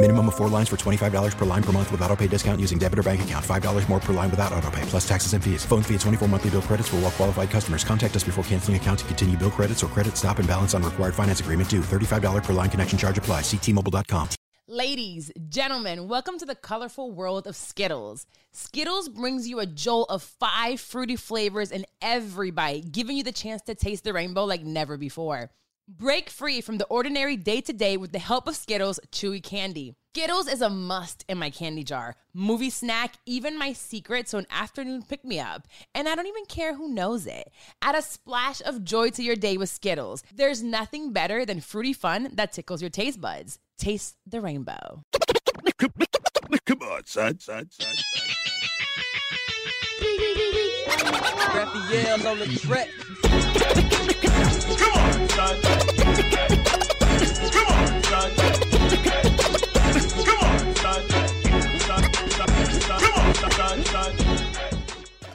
Minimum of four lines for $25 per line per month with auto pay discount using debit or bank account. $5 more per line without auto pay, plus taxes and fees. Phone fee at 24 monthly bill credits for all qualified customers. Contact us before canceling account to continue bill credits or credit stop and balance on required finance agreement due. $35 per line connection charge apply. Ctmobile.com. Ladies, gentlemen, welcome to the colorful world of Skittles. Skittles brings you a jolt of five fruity flavors in every bite, giving you the chance to taste the rainbow like never before. Break free from the ordinary day to day with the help of Skittles Chewy Candy. Skittles is a must in my candy jar, movie snack, even my secret, so an afternoon pick me up. And I don't even care who knows it. Add a splash of joy to your day with Skittles. There's nothing better than fruity fun that tickles your taste buds. Taste the rainbow. Come on, son, son, son, son. Raphael on the track. Come on, son. Come on, son. Come on, son. Come on, son, son.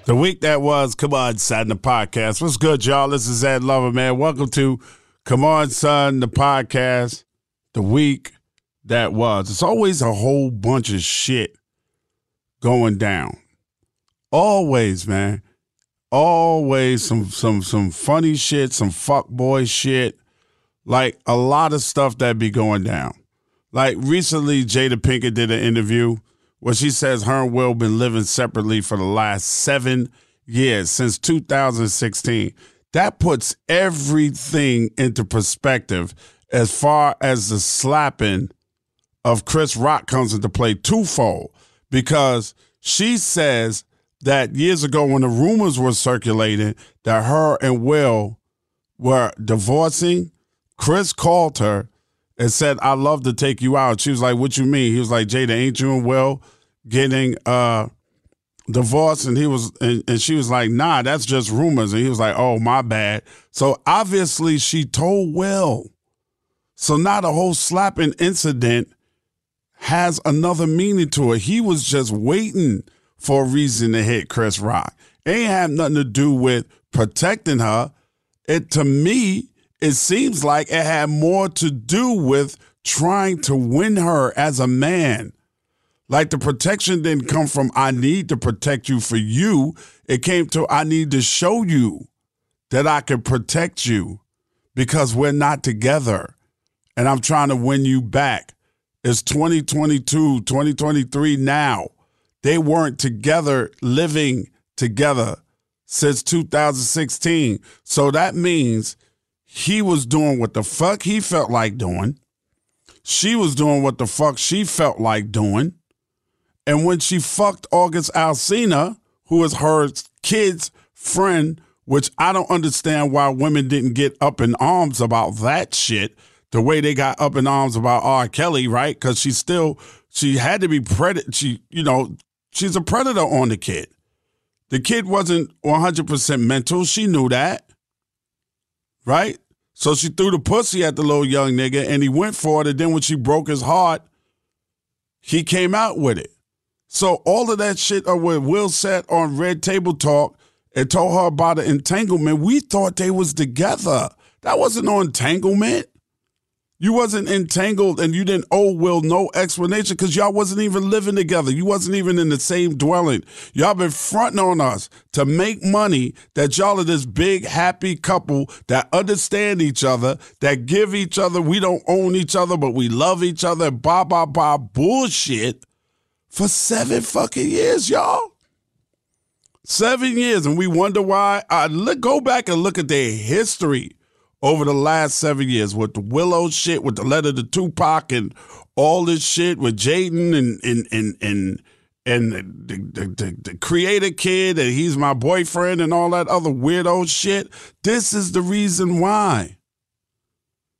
The week that was, come on, son, the podcast. What's good, y'all? This is Ed Lover, man. Welcome to Come On, Son, the podcast. The week that was. It's always a whole bunch of shit going down. Always, man. Always some some some funny shit, some fuck boy shit. Like a lot of stuff that be going down. Like recently, Jada Pinkett did an interview where she says her and Will been living separately for the last seven years since 2016. That puts everything into perspective as far as the slapping of Chris Rock comes into play twofold because she says that years ago when the rumors were circulating that her and Will were divorcing, Chris called her and said, I'd love to take you out. She was like, What you mean? He was like, Jada, ain't you and Will getting uh divorced? And he was and, and she was like, Nah, that's just rumors. And he was like, Oh, my bad. So obviously she told Will. So now the whole slapping incident has another meaning to it. He was just waiting for a reason to hit Chris Rock. It ain't have nothing to do with protecting her. It to me, it seems like it had more to do with trying to win her as a man. Like the protection didn't come from I need to protect you for you. It came to I need to show you that I can protect you because we're not together and I'm trying to win you back. It's 2022, 2023 now. They weren't together, living together since 2016. So that means he was doing what the fuck he felt like doing. She was doing what the fuck she felt like doing. And when she fucked August Alsina, who is her kid's friend, which I don't understand why women didn't get up in arms about that shit the way they got up in arms about R. Kelly, right? Because she still she had to be predator. She, you know, she's a predator on the kid. The kid wasn't 100% mental. She knew that, right? So she threw the pussy at the little young nigga, and he went for it. And then when she broke his heart, he came out with it. So all of that shit of what Will said on Red Table Talk and told her about the entanglement, we thought they was together. That wasn't no entanglement. You wasn't entangled and you didn't owe Will no explanation because y'all wasn't even living together. You wasn't even in the same dwelling. Y'all been fronting on us to make money that y'all are this big happy couple that understand each other, that give each other, we don't own each other, but we love each other, blah, blah, blah, bullshit for seven fucking years, y'all. Seven years, and we wonder why. I look, go back and look at their history over the last seven years with the Willow shit, with the letter to Tupac, and all this shit with Jaden and and and and and the, the, the, the creator kid, and he's my boyfriend, and all that other weirdo shit. This is the reason why.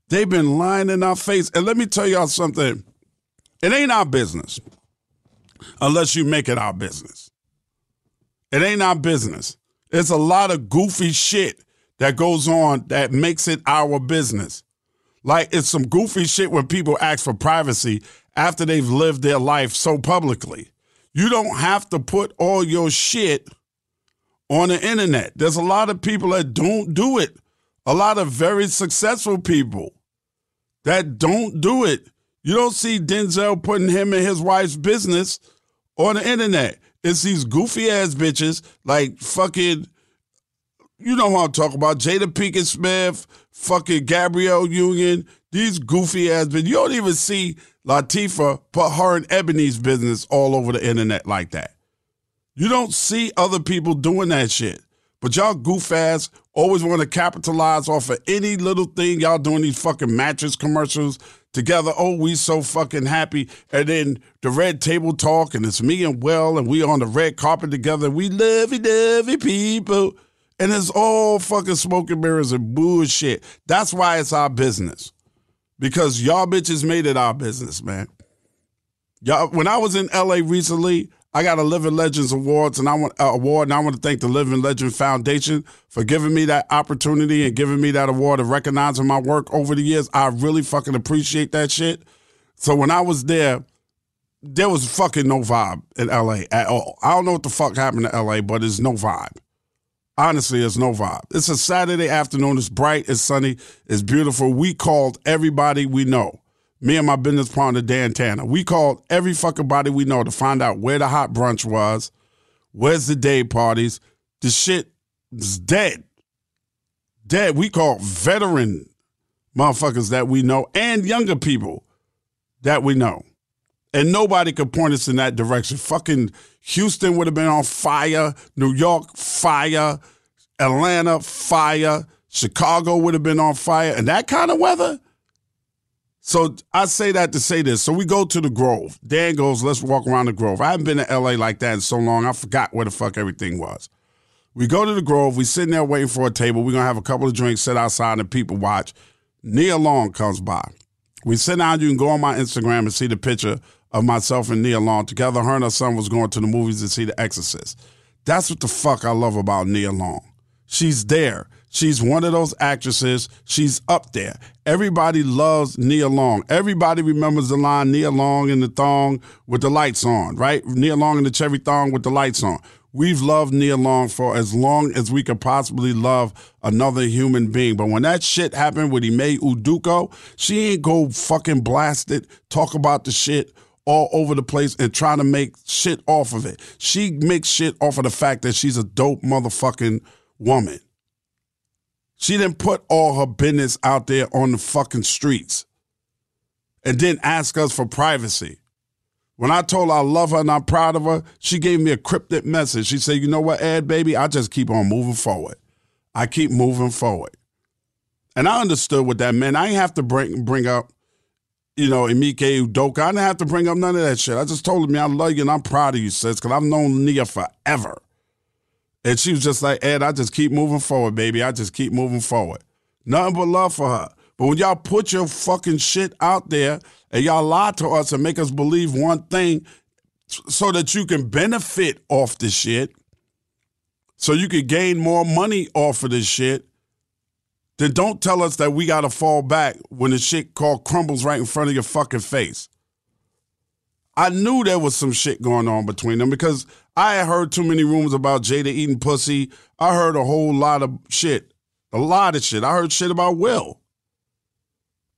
They've been lying in our face. And let me tell y'all something. It ain't our business unless you make it our business. It ain't our business. It's a lot of goofy shit that goes on that makes it our business. Like it's some goofy shit when people ask for privacy after they've lived their life so publicly. You don't have to put all your shit on the internet. There's a lot of people that don't do it. A lot of very successful people that don't do it. You don't see Denzel putting him and his wife's business on the internet. It's these goofy ass bitches like fucking, you know what I'm talking about, Jada Pinkett Smith, fucking Gabrielle Union, these goofy ass bitches. You don't even see Latifah put her and Ebony's business all over the internet like that. You don't see other people doing that shit. But y'all goof ass always want to capitalize off of any little thing y'all doing these fucking mattress commercials together. Oh, we so fucking happy. And then the red table talk, and it's me and Well and we on the red carpet together. We lovey dovey people. And it's all fucking smoke and mirrors and bullshit. That's why it's our business. Because y'all bitches made it our business, man. Y'all, when I was in LA recently, I got a Living Legends Awards and I want uh, award, and I want to thank the Living Legend Foundation for giving me that opportunity and giving me that award and recognizing my work over the years. I really fucking appreciate that shit. So when I was there, there was fucking no vibe in LA at all. I don't know what the fuck happened to LA, but there's no vibe. Honestly, there's no vibe. It's a Saturday afternoon. It's bright. It's sunny. It's beautiful. We called everybody we know me and my business partner Dan Tanner. We called every fucking body we know to find out where the hot brunch was, where's the day parties. The shit is dead. Dead. We called veteran motherfuckers that we know and younger people that we know. And nobody could point us in that direction. Fucking Houston would have been on fire, New York, fire, Atlanta, fire, Chicago would have been on fire. And that kind of weather, so I say that to say this. So we go to the Grove. Dan goes, let's walk around the Grove. I haven't been to LA like that in so long. I forgot where the fuck everything was. We go to the Grove. We sitting there waiting for a table. We're gonna have a couple of drinks, sit outside, and people watch. Nia Long comes by. We sit down. You can go on my Instagram and see the picture of myself and Nia Long together. Her and her son was going to the movies to see The Exorcist. That's what the fuck I love about Nia Long. She's there. She's one of those actresses. She's up there. Everybody loves Nia Long. Everybody remembers the line Nia Long in the thong with the lights on, right? Nia Long in the cherry thong with the lights on. We've loved Nia Long for as long as we could possibly love another human being. But when that shit happened with Ime Udoka, she ain't go fucking blast it, talk about the shit all over the place and trying to make shit off of it. She makes shit off of the fact that she's a dope motherfucking woman. She didn't put all her business out there on the fucking streets and didn't ask us for privacy. When I told her I love her and I'm proud of her, she gave me a cryptic message. She said, You know what, Ed, baby? I just keep on moving forward. I keep moving forward. And I understood what that meant. I didn't have to bring bring up, you know, Ime Udoka. I didn't have to bring up none of that shit. I just told her, I love you and I'm proud of you, sis, because I've known Nia forever. And she was just like, Ed, I just keep moving forward, baby. I just keep moving forward. Nothing but love for her. But when y'all put your fucking shit out there and y'all lie to us and make us believe one thing so that you can benefit off the shit, so you can gain more money off of this shit, then don't tell us that we got to fall back when the shit called crumbles right in front of your fucking face. I knew there was some shit going on between them because I had heard too many rumors about Jada eating pussy. I heard a whole lot of shit. A lot of shit. I heard shit about Will.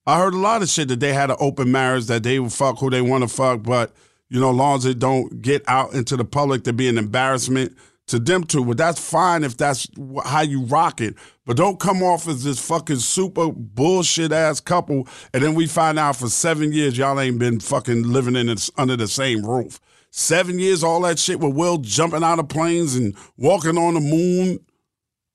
I heard a lot of shit that they had an open marriage, that they would fuck who they want to fuck, but, you know, as long as it don't get out into the public to be an embarrassment to them too. But that's fine if that's how you rock it. But don't come off as this fucking super bullshit ass couple, and then we find out for seven years y'all ain't been fucking living in this, under the same roof. seven years, all that shit with Will jumping out of planes and walking on the moon,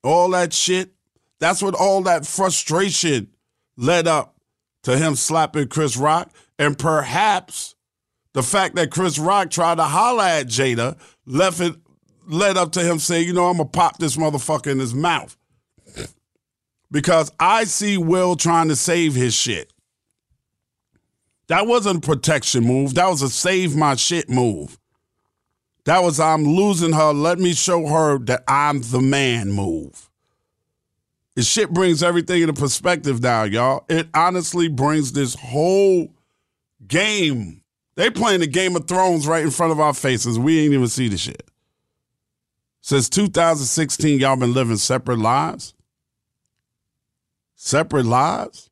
all that shit. That's what all that frustration led up to him slapping Chris Rock. And perhaps the fact that Chris Rock tried to holler at Jada left it led up to him saying, you know, I'm gonna pop this motherfucker in his mouth. Because I see Will trying to save his shit. That wasn't a protection move. That was a save my shit move. That was I'm losing her. Let me show her that I'm the man move. This shit brings everything into perspective now, y'all. It honestly brings this whole game. They playing the Game of Thrones right in front of our faces. We ain't even see the shit. Since 2016, y'all been living separate lives. Separate lives.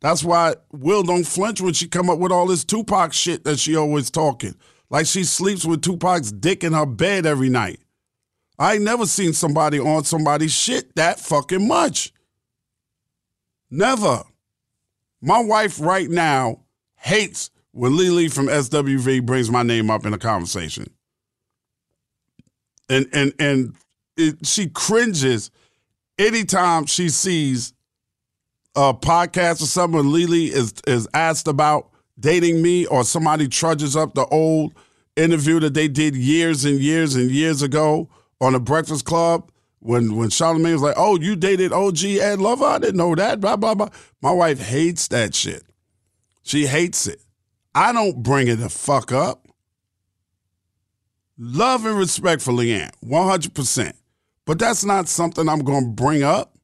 That's why Will don't flinch when she come up with all this Tupac shit that she always talking. Like she sleeps with Tupac's dick in her bed every night. I ain't never seen somebody on somebody's shit that fucking much. Never. My wife right now hates when Lelee from SWV brings my name up in a conversation. And and and it, she cringes anytime she sees a podcast or something when Lelee is is asked about dating me or somebody trudges up the old interview that they did years and years and years ago on the Breakfast Club when when Charlamagne was like, "Oh, you dated OG Ed Lover? I didn't know that." Blah blah blah. My wife hates that shit. She hates it. I don't bring it the fuck up. Love and respect for LeAnn, 100%. But that's not something I'm going to bring up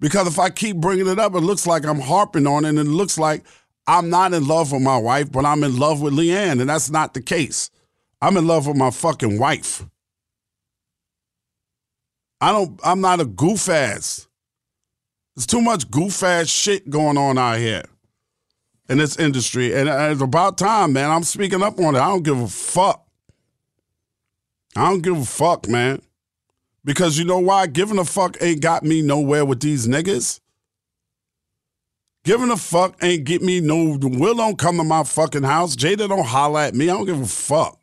because if I keep bringing it up, it looks like I'm harping on it and it looks like I'm not in love with my wife, but I'm in love with LeAnn, and that's not the case. I'm in love with my fucking wife. I don't, I'm not a goof ass. There's too much goof ass shit going on out here in this industry. And it's about time, man. I'm speaking up on it. I don't give a fuck. I don't give a fuck, man. Because you know why? Giving a fuck ain't got me nowhere with these niggas. Giving a fuck ain't get me no. Will don't come to my fucking house. Jada don't holler at me. I don't give a fuck.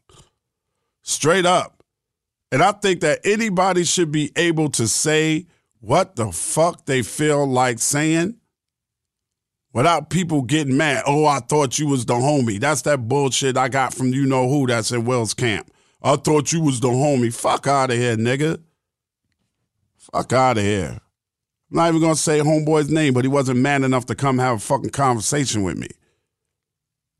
Straight up. And I think that anybody should be able to say what the fuck they feel like saying without people getting mad. Oh, I thought you was the homie. That's that bullshit I got from you know who that's in Will's camp. I thought you was the homie. Fuck out of here, nigga. Fuck out of here. I'm not even gonna say homeboy's name, but he wasn't man enough to come have a fucking conversation with me.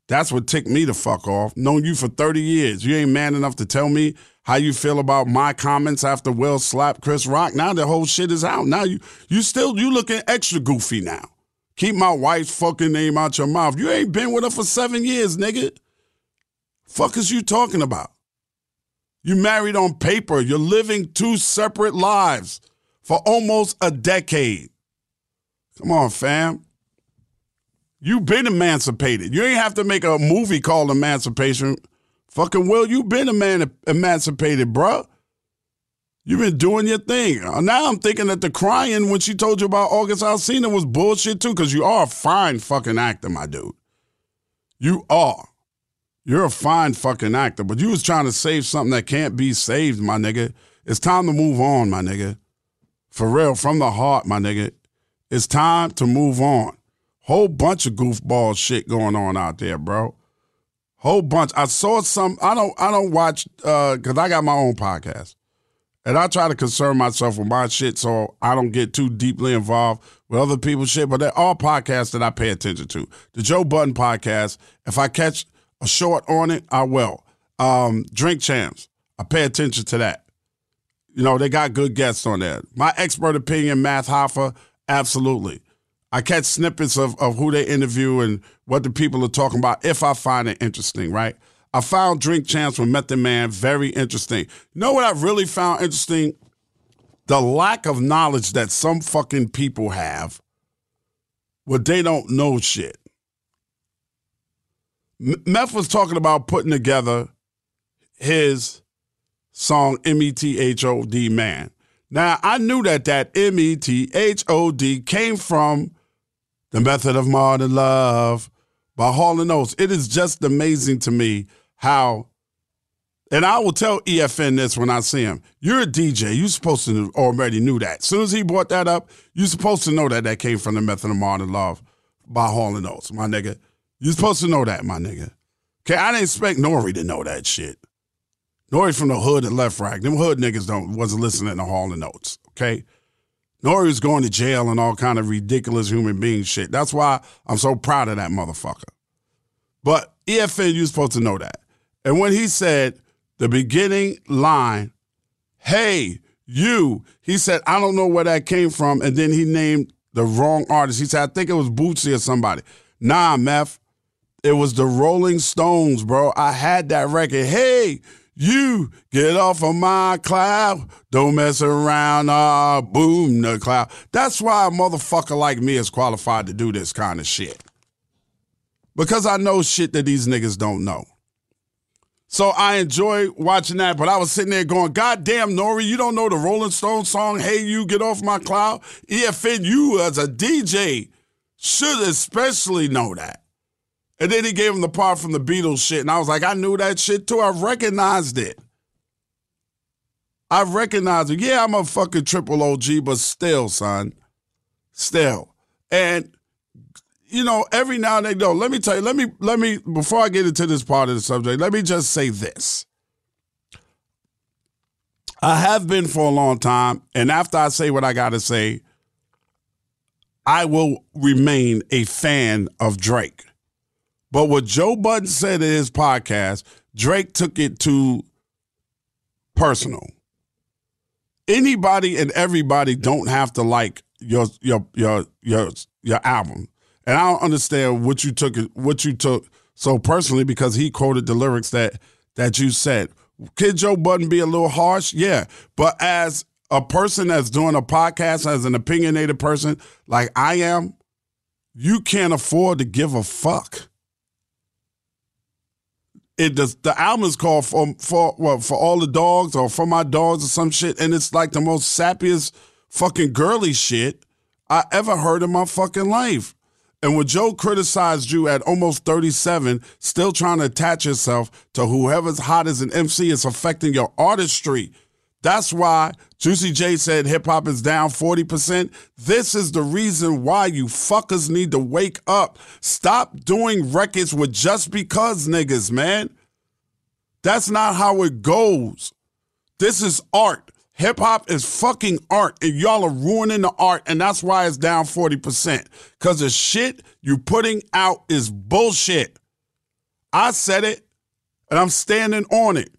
That's what ticked me the fuck off. Known you for 30 years. You ain't man enough to tell me how you feel about my comments after Will slapped Chris Rock. Now the whole shit is out. Now you you still you looking extra goofy now. Keep my wife's fucking name out your mouth. You ain't been with her for seven years, nigga. Fuck is you talking about? You married on paper. You're living two separate lives for almost a decade. Come on, fam. You've been emancipated. You ain't have to make a movie called Emancipation. Fucking Will, you've been eman- emancipated, bruh. You've been doing your thing. Uh, now I'm thinking that the crying when she told you about August Alsina was bullshit too, because you are a fine fucking actor, my dude. You are. You're a fine fucking actor, but you was trying to save something that can't be saved, my nigga. It's time to move on, my nigga. For real, from the heart, my nigga. It's time to move on. Whole bunch of goofball shit going on out there, bro. Whole bunch. I saw some. I don't. I don't watch because uh, I got my own podcast, and I try to concern myself with my shit so I don't get too deeply involved with other people's shit. But they're all podcasts that I pay attention to. The Joe Budden podcast. If I catch short on it, I will. Um, Drink Champs, I pay attention to that. You know, they got good guests on there. My expert opinion, Math Hoffa, absolutely. I catch snippets of, of who they interview and what the people are talking about if I find it interesting, right? I found Drink Champs with Method Man very interesting. You know what I really found interesting? The lack of knowledge that some fucking people have where they don't know shit. Meth was talking about putting together his song M E T H O D Man. Now, I knew that that M E T H O D came from The Method of Modern Love by Hall & Oates. It is just amazing to me how And I will tell EFN this when I see him. You're a DJ. You're supposed to already knew that. As soon as he brought that up, you're supposed to know that that came from the Method of Modern Love by Hall and Oates, my nigga. You're supposed to know that, my nigga. Okay, I didn't expect Nore to know that shit. Nore from the hood and LeFrak. Them hood niggas don't wasn't listening to Hall and Oates. Okay. Nore was going to jail and all kind of ridiculous human being shit. That's why I'm so proud of that motherfucker. But EFN, you're supposed to know that. And when he said the beginning line, hey, you, he said, I don't know where that came from. And then he named the wrong artist. He said, I think it was Bootsy or somebody. Nah, Meth. It was the Rolling Stones, bro. I had that record. Hey, you get off of my cloud. Don't mess around. Ah, uh, boom, the cloud. That's why a motherfucker like me is qualified to do this kind of shit. Because I know shit that these niggas don't know. So I enjoy watching that, but I was sitting there going, God damn, Nore, you don't know the Rolling Stones song, Hey You Get Off My Cloud? EFN, you as a DJ should especially know that. And then he gave him the part from the Beatles shit. And I was like, I knew that shit too. I recognized it. I recognized it. Yeah, I'm a fucking triple OG, but still, son. Still. And you know, every now and then, though, let me tell you, let me, let me, before I get into this part of the subject, let me just say this. I have been for a long time, and after I say what I got to say, I will remain a fan of Drake. But what Joe Budden said in his podcast, Drake took it to personal. Anybody and everybody don't have to like your your your your your album. And I don't understand what you took what you took so personally because he quoted the lyrics that that you said. Could Joe Budden be a little harsh? Yeah. But as a person that's doing a podcast, as an opinionated person like I am, you can't afford to give a fuck it does the album is called for for well, for all the dogs or for my dogs or some shit, and it's like the most sappiest fucking girly shit I ever heard in my fucking life. And when Joe criticized you at almost 37, still trying to attach yourself to whoever's hot as an MC, is affecting your artistry. That's why Juicy J said hip hop is down 40%. This is the reason why you fuckers need to wake up. Stop doing records with just because niggas, man. That's not how it goes. This is art. Hip hop is fucking art, and y'all are ruining the art, and that's why it's down 40%. Because the shit you putting out is bullshit. I said it, and I'm standing on it.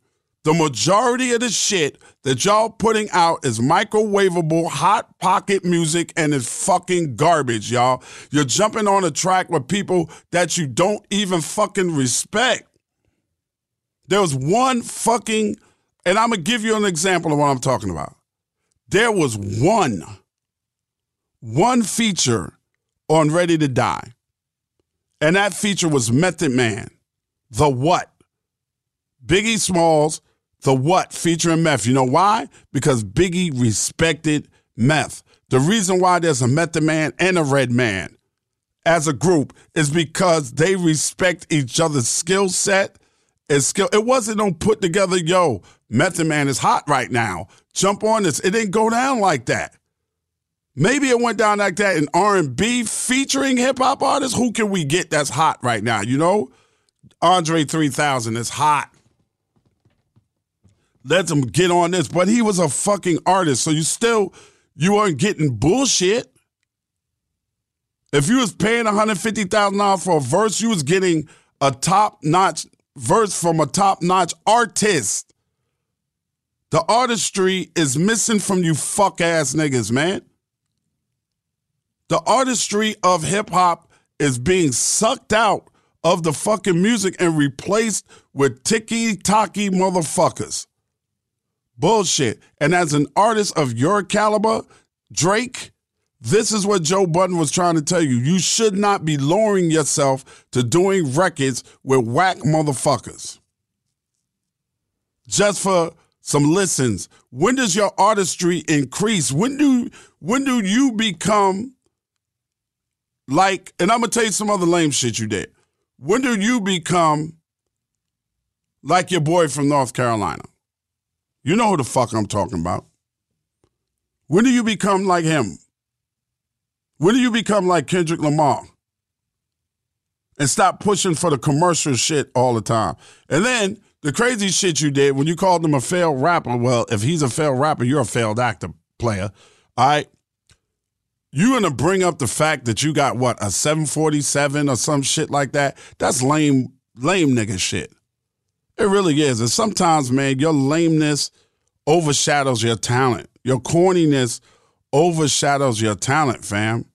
The majority of the shit that y'all putting out is microwavable, hot pocket music and it's fucking garbage, y'all. You're jumping on a track with people that you don't even fucking respect. There was one fucking, and I'm gonna give you an example of what I'm talking about. There was one, one feature on Ready to Die, and that feature was Method Man. The what? Biggie Smalls the What featuring Meth. You know why? Because Biggie respected Meth. The reason why there's a Method Man and a Redman as a group is because they respect each other's skill set and skill. It wasn't no put together, yo, Method Man is hot right now. Jump on this. It didn't go down like that. Maybe it went down like that in R&B featuring hip hop artists. Who can we get that's hot right now? You know, Andre 3000 is hot let him get on this. But he was a fucking artist, so you still you weren't getting bullshit. If you was paying $150,000 for a verse, you was getting a top-notch verse from a top-notch artist. The artistry is missing from you fuck ass niggas, man. The artistry of hip hop is being sucked out of the fucking music and replaced with ticky tocky motherfuckers. Bullshit. And as an artist of your caliber, Drake, this is what Joe Budden was trying to tell you. You should not be lowering yourself to doing records with whack motherfuckers. Just for some listens. When does your artistry increase? When do when do you become like and I'm gonna tell you some other lame shit you did. When do you become like your boy from North Carolina. You know who the fuck I'm talking about. When do you become like him? When do you become like Kendrick Lamar? And stop pushing for the commercial shit all the time. And then the crazy shit you did when you called him a failed rapper. Well, if he's a failed rapper, you're a failed actor player. All right. You're gonna bring up the fact that you got what a 747 or some shit like that? That's lame, lame nigga shit. It really is. And sometimes, man, your lameness overshadows your talent. Your corniness overshadows your talent, fam.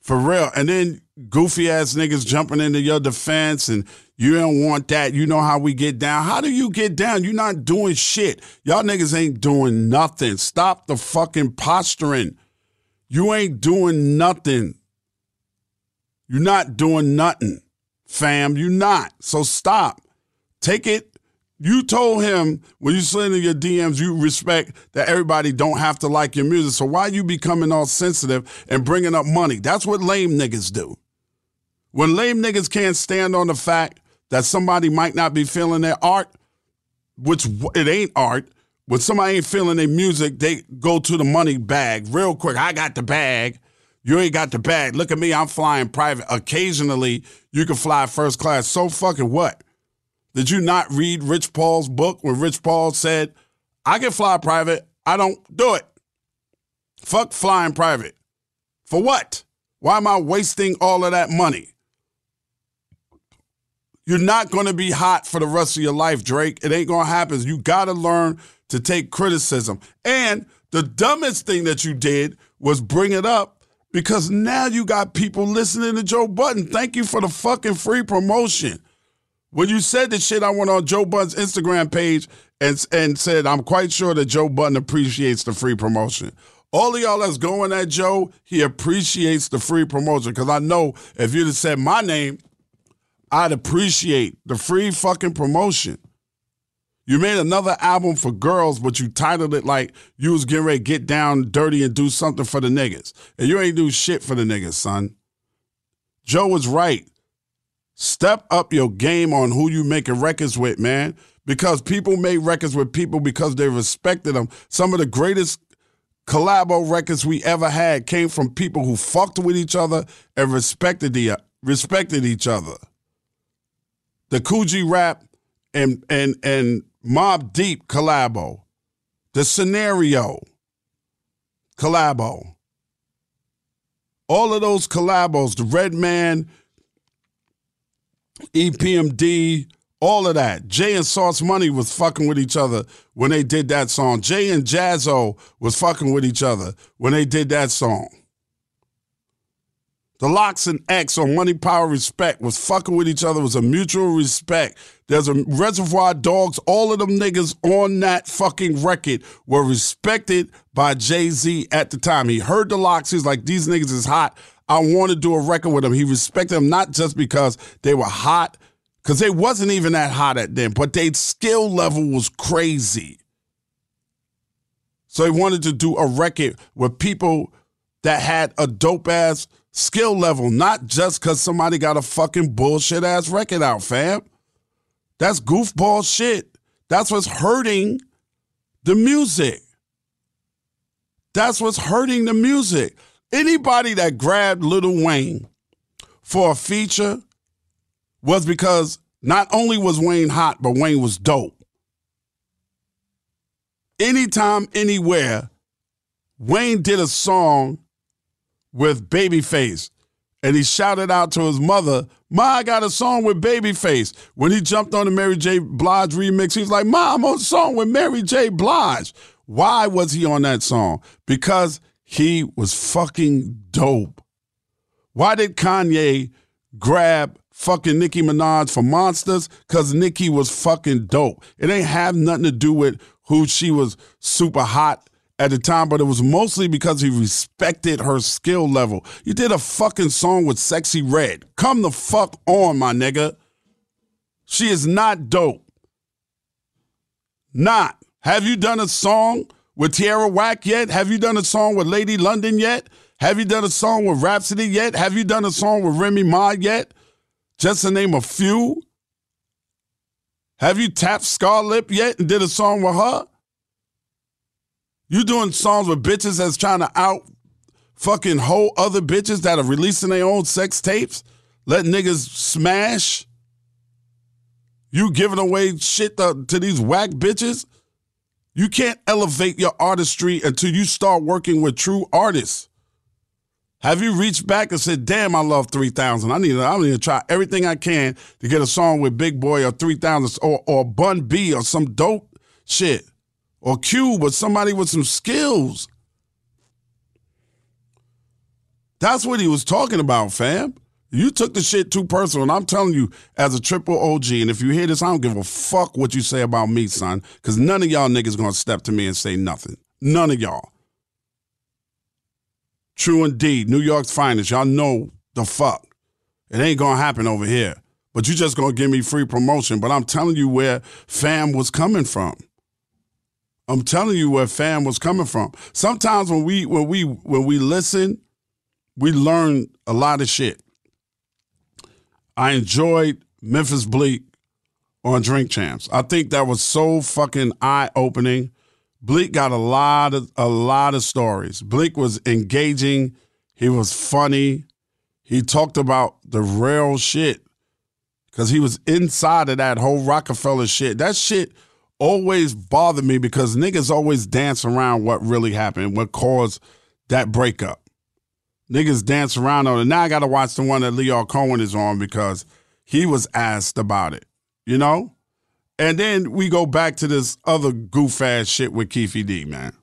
For real. And then goofy ass niggas jumping into your defense and you don't want that. You know how we get down. How do you get down? You're not doing shit. Y'all niggas ain't doing nothing. Stop the fucking posturing. You ain't doing nothing. You're not doing nothing, fam. You're not. So stop. Take it. You told him when you send in your DMs, you respect that everybody don't have to like your music. So why you becoming all sensitive and bringing up money? That's what lame niggas do. When lame niggas can't stand on the fact that somebody might not be feeling their art, which it ain't art, when somebody ain't feeling their music, they go to the money bag real quick. I got the bag. You ain't got the bag. Look at me, I'm flying private. Occasionally, you can fly first class. So fucking what? Did you not read Rich Paul's book when Rich Paul said, I can fly private, I don't do it? Fuck flying private. For what? Why am I wasting all of that money? You're not going to be hot for the rest of your life, Drake. It ain't going to happen. You got to learn to take criticism. And the dumbest thing that you did was bring it up because now you got people listening to Joe Budden. Thank you for the fucking free promotion. When you said the shit, I went on Joe Budden's Instagram page and, and said, I'm quite sure that Joe Budden appreciates the free promotion. All of y'all that's going at Joe, he appreciates the free promotion because I know if you'd have said my name, I'd appreciate the free fucking promotion. You made another album for girls, but you titled it like you was getting ready to get down dirty and do something for the niggas. And you ain't do shit for the niggas, son. Joe was right. Step up your game on who you making records with, man. Because people made records with people because they respected them. Some of the greatest collabo records we ever had came from people who fucked with each other and respected the respected each other. The G Rap and and and Mobb Deep collabo, the scenario collabo, all of those collabos, the Redman, EPMD, all of that. Jay and Sauce Money was fucking with each other when they did that song. Jay and Jaz-O was fucking with each other when they did that song. The LOX and X on Money, Power, Respect was fucking with each other. It was a mutual respect. There's a Reservoir Dogs. All of them niggas on that fucking record were respected by Jay Z at the time. He heard the LOX. He's like, these niggas is hot. I want to do a record with them. He respected them not just because they were hot, because they wasn't even that hot at them, but their skill level was crazy. So he wanted to do a record with people that had a dope ass skill level, not just because somebody got a fucking bullshit ass record out, fam. That's goofball shit. That's what's hurting the music. That's what's hurting the music. Anybody that grabbed Little Wayne for a feature was because not only was Wayne hot, but Wayne was dope. Anytime, anywhere, Wayne did a song with Babyface. And he shouted out to his mother, Ma, I got a song with Babyface. When he jumped on the Mary J. Blige remix, he was like, Ma, I'm on a song with Mary J. Blige. Why was he on that song? Because he was fucking dope. Why did Kanye grab fucking Nicki Minaj for Monsters? Because Nicki was fucking dope. It ain't have nothing to do with who she was super hot at the time, but it was mostly because he respected her skill level. You did a fucking song with Sexyy Red. Come the fuck on, my nigga. She is not dope. Not. Have you done a song with Tierra Whack yet? Have you done a song with Lady London yet? Have you done a song with Rapsody yet? Have you done a song with Remy Ma yet? Just to name a few. Have you tapped Scarlett yet and did a song with her? You doing songs with bitches that's trying to out fucking whole other bitches that are releasing their own sex tapes? Let niggas smash? You giving away shit to, to these whack bitches? You can't elevate your artistry until you start working with true artists. Have you reached back and said, "Damn, I love 3000. I need, I need to try everything I can to get a song with Big Boi or 3000 or or Bun B or some dope shit or Cube or somebody with some skills." That's what he was talking about, fam. You took the shit too personal, and I'm telling you, as a triple OG, and if you hear this, I don't give a fuck what you say about me, son, because none of y'all niggas gonna step to me and say nothing. None of y'all. True indeed, New York's finest. Y'all know the fuck. It ain't gonna happen over here. But you just gonna give me free promotion. But I'm telling you where fam was coming from. I'm telling you where fam was coming from. Sometimes when we when we when we listen, we learn a lot of shit. I enjoyed Memphis Bleek on Drink Champs. I think that was so fucking eye opening. Bleek got a lot of a lot of stories. Bleek was engaging. He was funny. He talked about the real shit because he was inside of that whole Rockefeller shit. That shit always bothered me because niggas always dance around what really happened, what caused that breakup. Niggas dance around on it. Now I got to watch the one that Lyor Cohen is on because he was asked about it, you know? And then we go back to this other goof ass shit with Keefe D, man.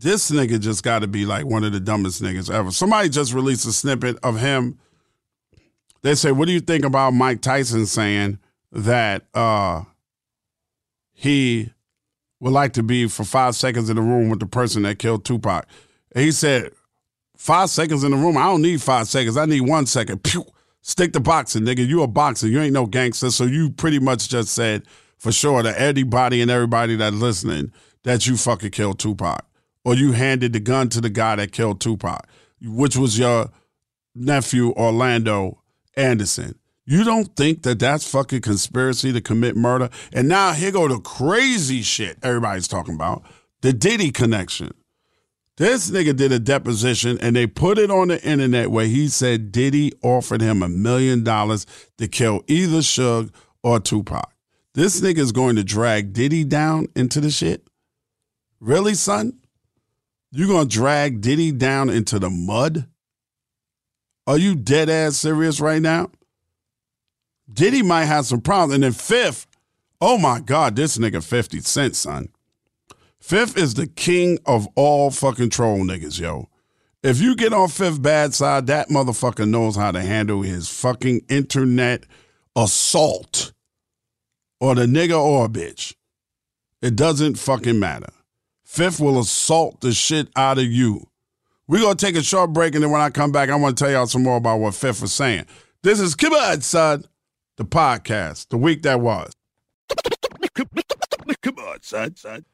This nigga just got to be like one of the dumbest niggas ever. Somebody just released a snippet of him. They say, What do you think about Mike Tyson saying that uh, he would like to be for five seconds in the room with the person that killed Tupac? And he said, Five seconds in the room. I don't need five seconds. I need one second. Pew! Stick to boxing, nigga. You a boxer. You ain't no gangster. So you pretty much just said for sure that anybody and everybody that's listening that you fucking killed Tupac. Or you handed the gun to the guy that killed Tupac, which was your nephew Orlando Anderson. You don't think that that's fucking conspiracy to commit murder? And now here go the crazy shit everybody's talking about. The Diddy connection. This nigga did a deposition and they put it on the internet where he said Diddy offered him a million dollars to kill either Suge or Tupac. This nigga is going to drag Diddy down into the shit? Really, son? You gonna drag Diddy down into the mud? Are you dead ass serious right now? Diddy might have some problems. And then fifth, oh my God, this nigga 50 Cent, son. Fif is the king of all fucking troll niggas, yo. If you get on Fif bad side, that motherfucker knows how to handle his fucking internet assault. Or the nigga or a bitch. It doesn't fucking matter. Fif will assault the shit out of you. We're gonna take a short break, and then when I come back, I want to tell y'all some more about what Fif was saying. This is On, Son, the podcast, the week that was. Come on, son, son.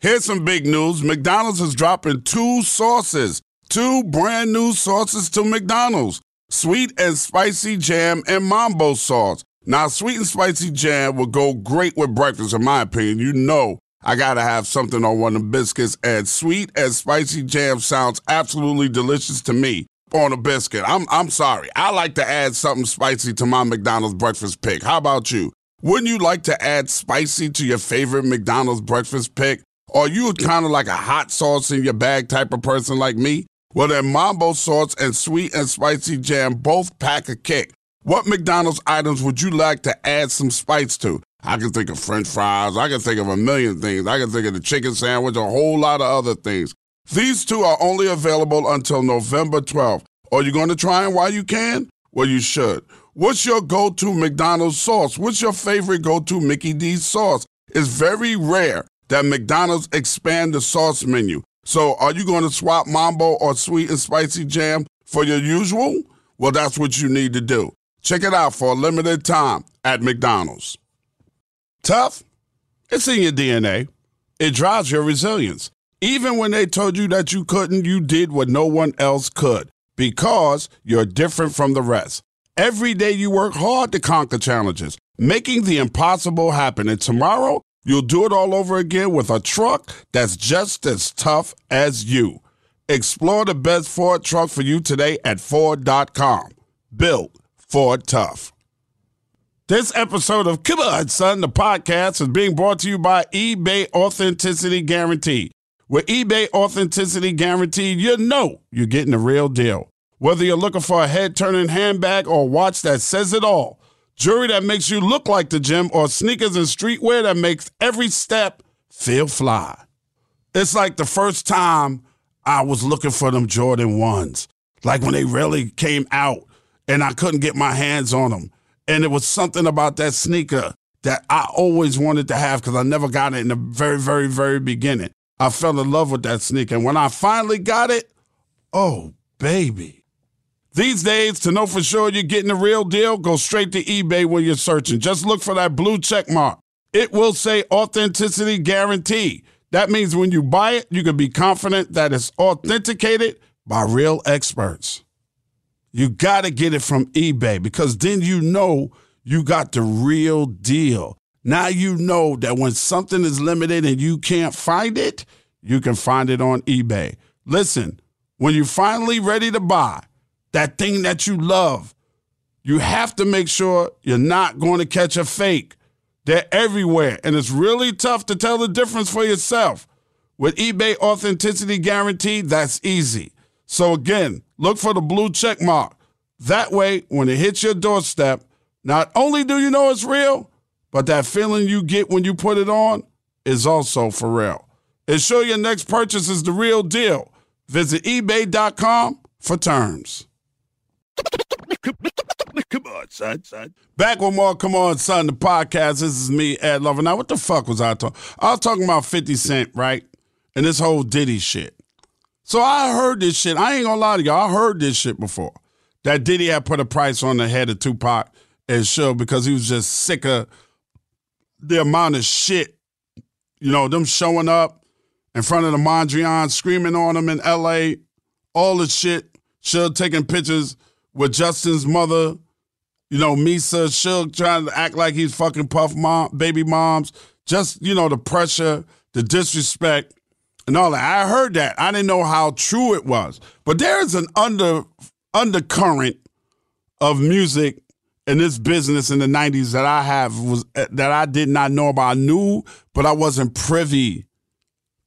Here's some big news. McDonald's is dropping two sauces, two brand new sauces to McDonald's. Sweet and spicy jam and mambo sauce. Now, sweet and spicy jam would go great with breakfast, in my opinion. You know I gotta have something on one of the biscuits, and sweet and spicy jam sounds absolutely delicious to me on a biscuit. I'm I'm sorry. I like to add something spicy to my McDonald's breakfast pick. How about you? Wouldn't you like to add spicy to your favorite McDonald's breakfast pick? Or you kind of like a hot sauce in your bag type of person like me? Well, then mambo sauce and sweet and spicy jam both pack a kick. What McDonald's items would you like to add some spice to? I can think of french fries. I can think of a million things. I can think of the chicken sandwich, a whole lot of other things. These two are only available until November 12th. Are you going to try them while you can? Well, you should. What's your go to McDonald's sauce? What's your favorite go to Mickey D's sauce? It's very rare that McDonald's expand the sauce menu. So are you going to swap mambo or sweet and spicy jam for your usual? Well, that's what you need to do. Check it out for a limited time at McDonald's. Tough? It's in your DNA. It drives your resilience. Even when they told you that you couldn't, you did what no one else could because you're different from the rest. Every day you work hard to conquer challenges, making the impossible happen. And tomorrow, you'll do it all over again with a truck that's just as tough as you. Explore the best Ford truck for you today at Ford.com. Built Ford Tough. This episode of Come On Son, the podcast, is being brought to you by eBay Authenticity Guarantee. With eBay Authenticity Guarantee, you know you're getting the real deal. Whether you're looking for a head turning handbag or watch that says it all, jewelry that makes you look like the gym, or sneakers and streetwear that makes every step feel fly. It's like the first time I was looking for them Jordan 1s, like when they really came out and I couldn't get my hands on them. And it was something about that sneaker that I always wanted to have because I never got it in the very, very, very beginning. I fell in love with that sneaker. And when I finally got it, oh, baby. These days, to know for sure you're getting the real deal, go straight to eBay when you're searching. Just look for that blue check mark. It will say authenticity guarantee. That means when you buy it, you can be confident that it's authenticated by real experts. You got to get it from eBay because then you know you got the real deal. Now you know that when something is limited and you can't find it, you can find it on eBay. Listen, when you're finally ready to buy that thing that you love, you have to make sure you're not going to catch a fake. They're everywhere, and it's really tough to tell the difference for yourself. With eBay Authenticity Guarantee, that's easy. So again, look for the blue check mark. That way, when it hits your doorstep, not only do you know it's real, but that feeling you get when you put it on is also for real. Ensure your next purchase is the real deal. Visit eBay.com for terms. Come on, son, son. Back with more Come On, Son, the podcast. This is me, Ed Lover. Now, what the fuck was I talking? I was talking about 50 Cent, right? And this whole Diddy shit. So I heard this shit. I ain't gonna lie to y'all. I heard this shit before. That Diddy had put a price on the head of Tupac and Suge because he was just sick of the amount of shit, you know, them showing up in front of the Mondrian, screaming on them in LA, all the shit. Suge taking pictures with Justin's mother, you know, Misa, Suge trying to act like he's fucking Puff mom, baby moms. Just, you know, the pressure, the disrespect, and all that. I heard that. I didn't know how true it was. But there's an under undercurrent of music in this business in the 90s that I have was that I did not know about. I knew, but I wasn't privy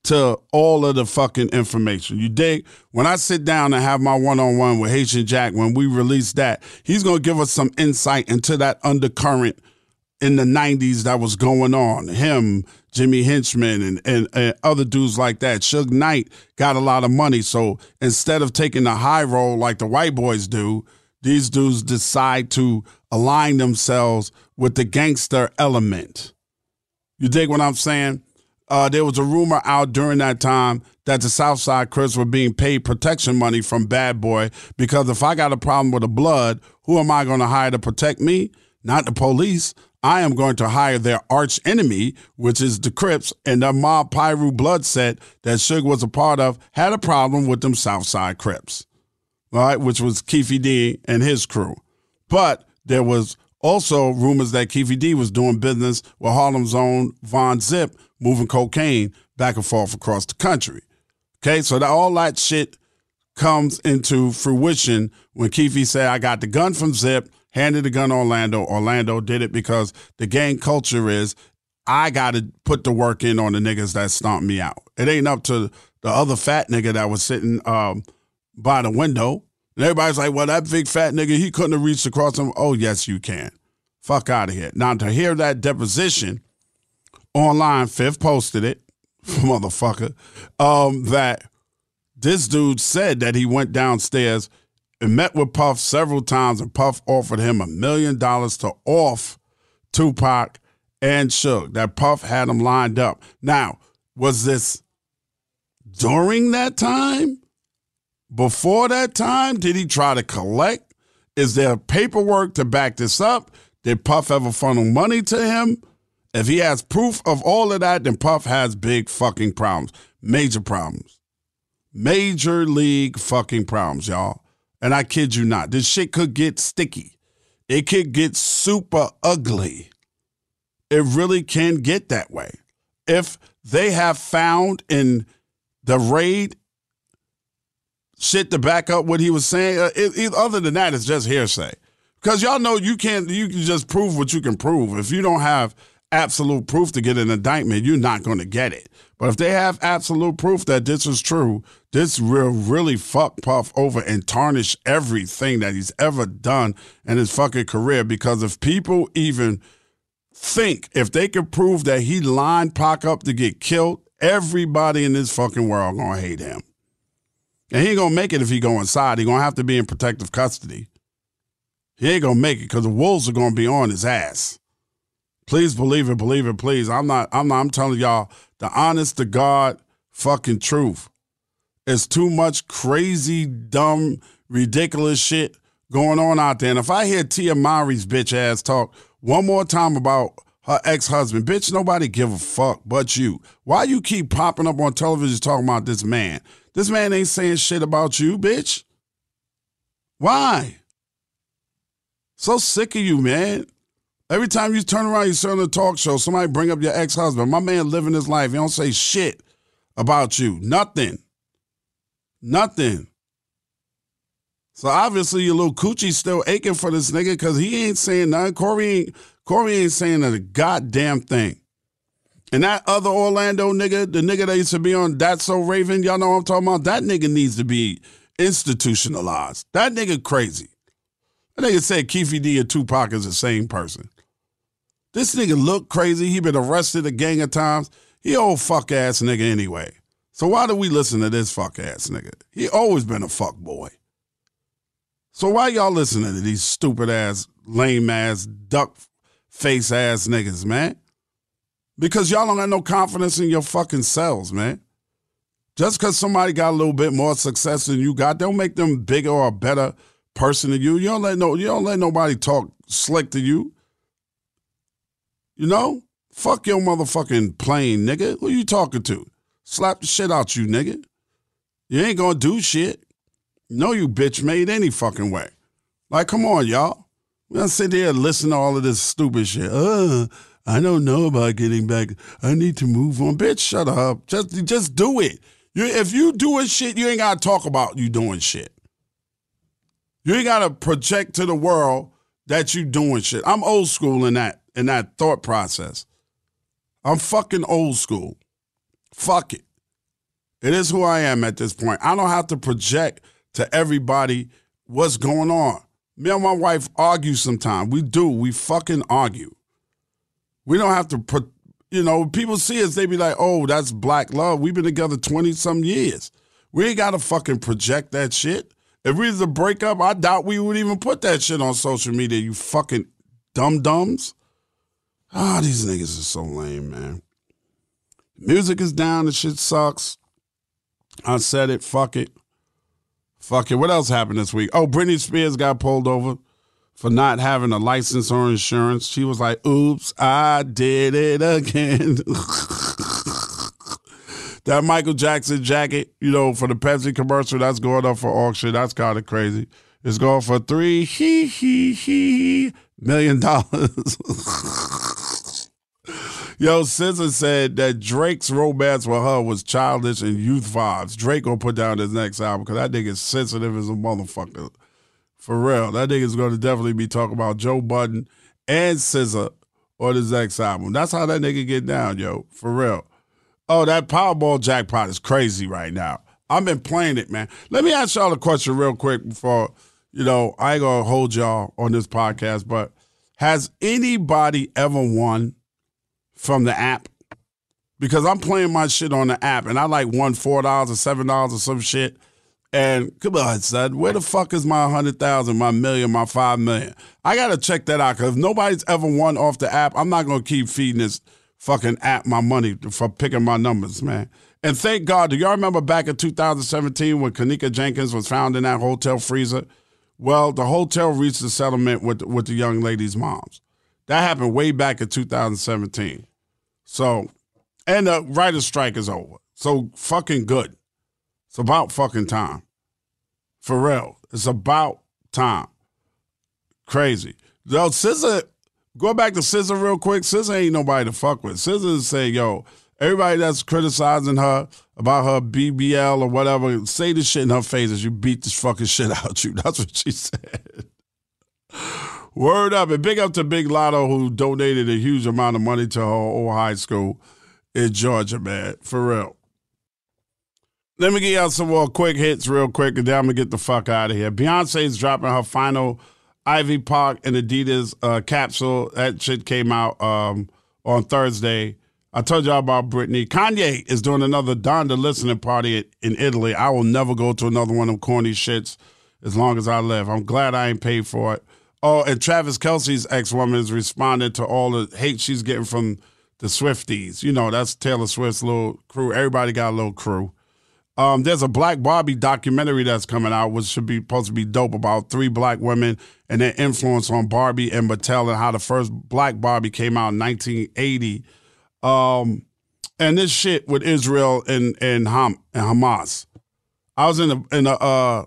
to all of the fucking information. You dig? When I sit down and have my one-on-one with Haitian Jack, when we release that, he's gonna give us some insight into that undercurrent in the 90s that was going on. Him, Jimmy Henchman, and, and, and, other dudes like that. Suge Knight got a lot of money. So instead of taking the high road like the white boys do, these dudes decide to align themselves with the gangster element. You dig what I'm saying? Uh, there was a rumor out during that time that the Southside Crips were being paid protection money from Bad Boy because if I got a problem with the blood, who am I going to hire to protect me? Not the police. I am going to hire their arch enemy, which is the Crips, and the mob Piru blood set that Suge was a part of had a problem with them Southside Crips, right? Which was Keefe D and his crew. But there was also rumors that Keefe D was doing business with Harlem's own Von Zip, moving cocaine back and forth across the country. Okay, so that all that shit comes into fruition when Keefe said, I got the gun from Zip, handed the gun to Orlando. Orlando did it because the gang culture is I got to put the work in on the niggas that stomped me out. It ain't up to the other fat nigga that was sitting um, by the window. And everybody's like, well, that big fat nigga, he couldn't have reached across him. Oh, yes, you can. Fuck out of here. Now, to hear that deposition online, Fif posted it, motherfucker, um, that this dude said that he went downstairs and met with Puff several times, and Puff offered him a million dollars to off Tupac and Suge. That Puff had him lined up. Now, was this during that time? Before that time, did he try to collect? Is there paperwork to back this up? Did Puff ever funnel money to him? If he has proof of all of that, then Puff has big fucking problems. Major problems. Major league fucking problems, y'all. And I kid you not, this shit could get sticky. it could get super ugly. It really can get that way. If they have found in the raid shit to back up what he was saying, uh, it, it, other than that, it's just hearsay. Because y'all know you can't, you can just prove what you can prove. If you don't have absolute proof to get an indictment, you're not going to get it. But if they have absolute proof that this is true, this will really fuck Puff over and tarnish everything that he's ever done in his fucking career. Because if people even think, if they can prove that he lined Pac up to get killed, everybody in this fucking world gonna hate him. And he ain't gonna make it if he go inside. He gonna have to be in protective custody. He ain't gonna make it because the wolves are gonna be on his ass. Please believe it, believe it, please. I'm not, I'm not, I'm telling y'all the honest to God fucking truth. It's too much crazy, dumb, ridiculous shit going on out there. And if I hear Tia Mowry's bitch ass talk one more time about her ex-husband, bitch, nobody give a fuck but you. Why you keep popping up on television talking about this man? This man ain't saying shit about you, bitch. Why? So sick of you, man. Every time you turn around, you sit on a talk show, somebody bring up your ex-husband. My man living his life. He don't say shit about you. Nothing. Nothing. So obviously your little coochie still aching for this nigga because he ain't saying nothing. Cory ain't Cory ain't saying a goddamn thing. And that other Orlando nigga, the nigga that used to be on That's So Raven, y'all know what I'm talking about? That nigga needs to be institutionalized. That nigga crazy. That nigga said Keefe D and Tupac is the same person. This nigga look crazy. He been arrested a gang of times. He old fuck ass nigga anyway. So why do we listen to this fuck ass nigga? He always been a fuck boy. So why y'all listening to these stupid ass, lame ass, duck face ass niggas, man? Because y'all don't have no confidence in your fucking selves, man. Just because somebody got a little bit more success than you got, don't make them bigger or better person than you. You don't let no you don't let nobody talk slick to you. You know? Fuck your motherfucking plane, nigga. Who you talking to? Slap the shit out you, nigga. You ain't gonna do shit. No, you bitch made any fucking way. Like, come on, y'all. We don't sit there and listen to all of this stupid shit. Uh, I don't know about getting back. I need to move on. Bitch, shut up. Just just do it. You, if you doing shit, you ain't gotta talk about you doing shit. You ain't gotta project to the world that you doing shit. I'm old school in that in that thought process. I'm fucking old school. Fuck it. It is who I am at this point. I don't have to project to everybody what's going on. Me and my wife argue sometimes. We do. We fucking argue. We don't have to put, you know, people see us, they be like, oh, that's black love. We've been together 20 some years. We ain't got to fucking project that shit. If we was to break up, I doubt we would even put that shit on social media, you fucking dum dums. Ah, oh, these niggas are so lame, man. Music is down, the shit sucks. I said it, fuck it. Fuck it. What else happened this week? Oh, Britney Spears got pulled over for not having a license or insurance. She was like, oops, I did it again. that Michael Jackson jacket, you know, for the Pepsi commercial, that's going up for auction. That's kind of crazy. It's going for three he he he million dollars. Yo, SZA said that Drake's romance with her was childish and youth vibes. Drake gonna put down his next album because that nigga's sensitive as a motherfucker. For real. That nigga's gonna definitely be talking about Joe Budden and SZA on his next album. That's how that nigga get down, yo. For real. Oh, that Powerball jackpot is crazy right now. I've been playing it, man. Let me ask y'all a question real quick before, you know, I ain't gonna hold y'all on this podcast, but has anybody ever won from the app because I'm playing my shit on the app and I like won four dollars or seven dollars or some shit. And come on, son, where the fuck is my hundred thousand, my million, my five million? I gotta check that out because nobody's ever won off the app, I'm not gonna keep feeding this fucking app my money for picking my numbers, man. And thank God, do y'all remember back in 2017 when Kenneka Jenkins was found in that hotel freezer? Well, the hotel reached a settlement with with the young lady's moms. That happened way back in 2017. So, and the writer's strike is over. So fucking good. It's about fucking time. For real. It's about time. Crazy. Yo, SZA, go back to SZA real quick. SZA ain't nobody to fuck with. SZA say, yo, everybody that's criticizing her about her BBL or whatever, say this shit in her face as you beat this fucking shit out you. That's what she said. Word up. And big up to Big Latto who donated a huge amount of money to her old high school in Georgia, man. For real. Let me get y'all some more quick hits real quick, and then I'm gonna get the fuck out of here. Beyonce's dropping her final Ivy Park and Adidas uh, capsule. That shit came out um, on Thursday. I told y'all about Britney. Kanye is doing another Donda listening party in Italy. I will never go to another one of them corny shits as long as I live. I'm glad I ain't paid for it. Oh, and Travis Kelce's ex woman is responding to all the hate she's getting from the Swifties. You know, that's Taylor Swift's little crew. Everybody got a little crew. Um, there's a Black Barbie documentary that's coming out, which should be supposed to be dope about three black women and their influence on Barbie and Mattel and how the first Black Barbie came out in 1980. Um, and this shit with Israel and and, Ham, and Hamas. I was in a in a uh,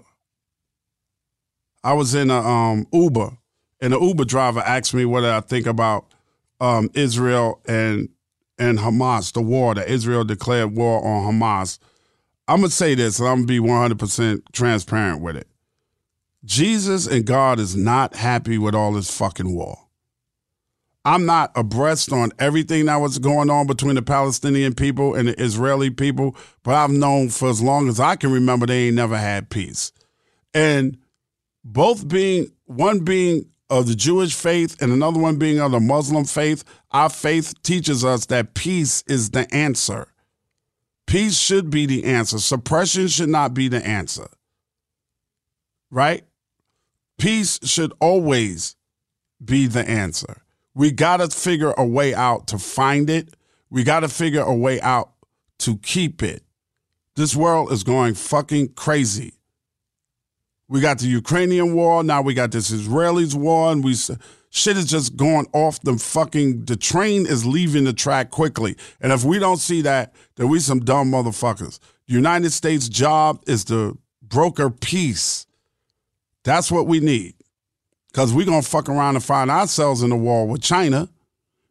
I was in a um, Uber, and the Uber driver asked me what I think about um, Israel and and Hamas, the war that Israel declared war on Hamas. I'm gonna say this, and I'm gonna be 100 percent transparent with it. Jesus and God is not happy with all this fucking war. I'm not abreast on everything that was going on between the Palestinian people and the Israeli people, but I've known for as long as I can remember they ain't never had peace. And both being one being of the Jewish faith and another one being of the Muslim faith, our faith teaches us that peace is the answer. Peace should be the answer. Suppression should not be the answer. Right? Peace should always be the answer. We got to figure a way out to find it. We got to figure a way out to keep it. This world is going fucking crazy. We got the Ukrainian war. Now we got this Israelis war, and we shit is just going off the fucking. The train is leaving the track quickly, and if we don't see that, then we some dumb motherfuckers. The United States' job is to broker peace. That's what we need, because we gonna fuck around and find ourselves in the war with China.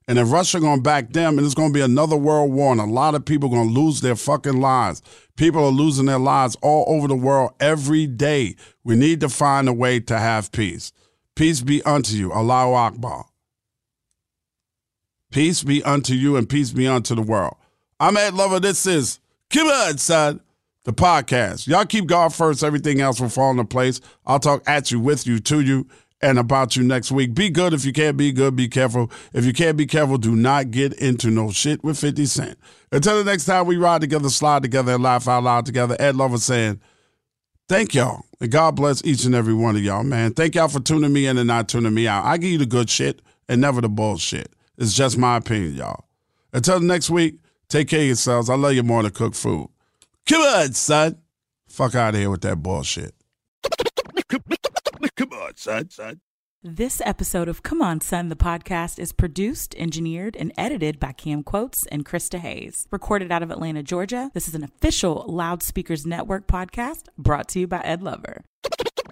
And if Russia gonna back them, and it's gonna be another world war, and a lot of people gonna lose their fucking lives. People are losing their lives all over the world every day. We need to find a way to have peace. Peace be unto you. Allahu Akbar. Peace be unto you and peace be unto the world. I'm Ed Lover. This is on, son. The podcast. Y'all keep God first. Everything else will fall into place. I'll talk at you, with you, to you, and about you next week. Be good if you can't be good. Be careful. If you can't be careful, do not get into no shit with 50 Cent. Until the next time we ride together, slide together, and laugh out loud together, Ed Lover saying, thank y'all. And God bless each and every one of y'all, man. Thank y'all for tuning me in and not tuning me out. I give you the good shit and never the bullshit. It's just my opinion, y'all. Until next week, take care of yourselves. I love you more than cook food. Come on, son. Fuck out of here with that bullshit. On, son, son. This episode of Come On Son, the podcast, is produced, engineered, and edited by Cam Quotes and Krista Hayes. Recorded out of Atlanta, Georgia, this is an official Loudspeakers Network podcast brought to you by Ed Lover.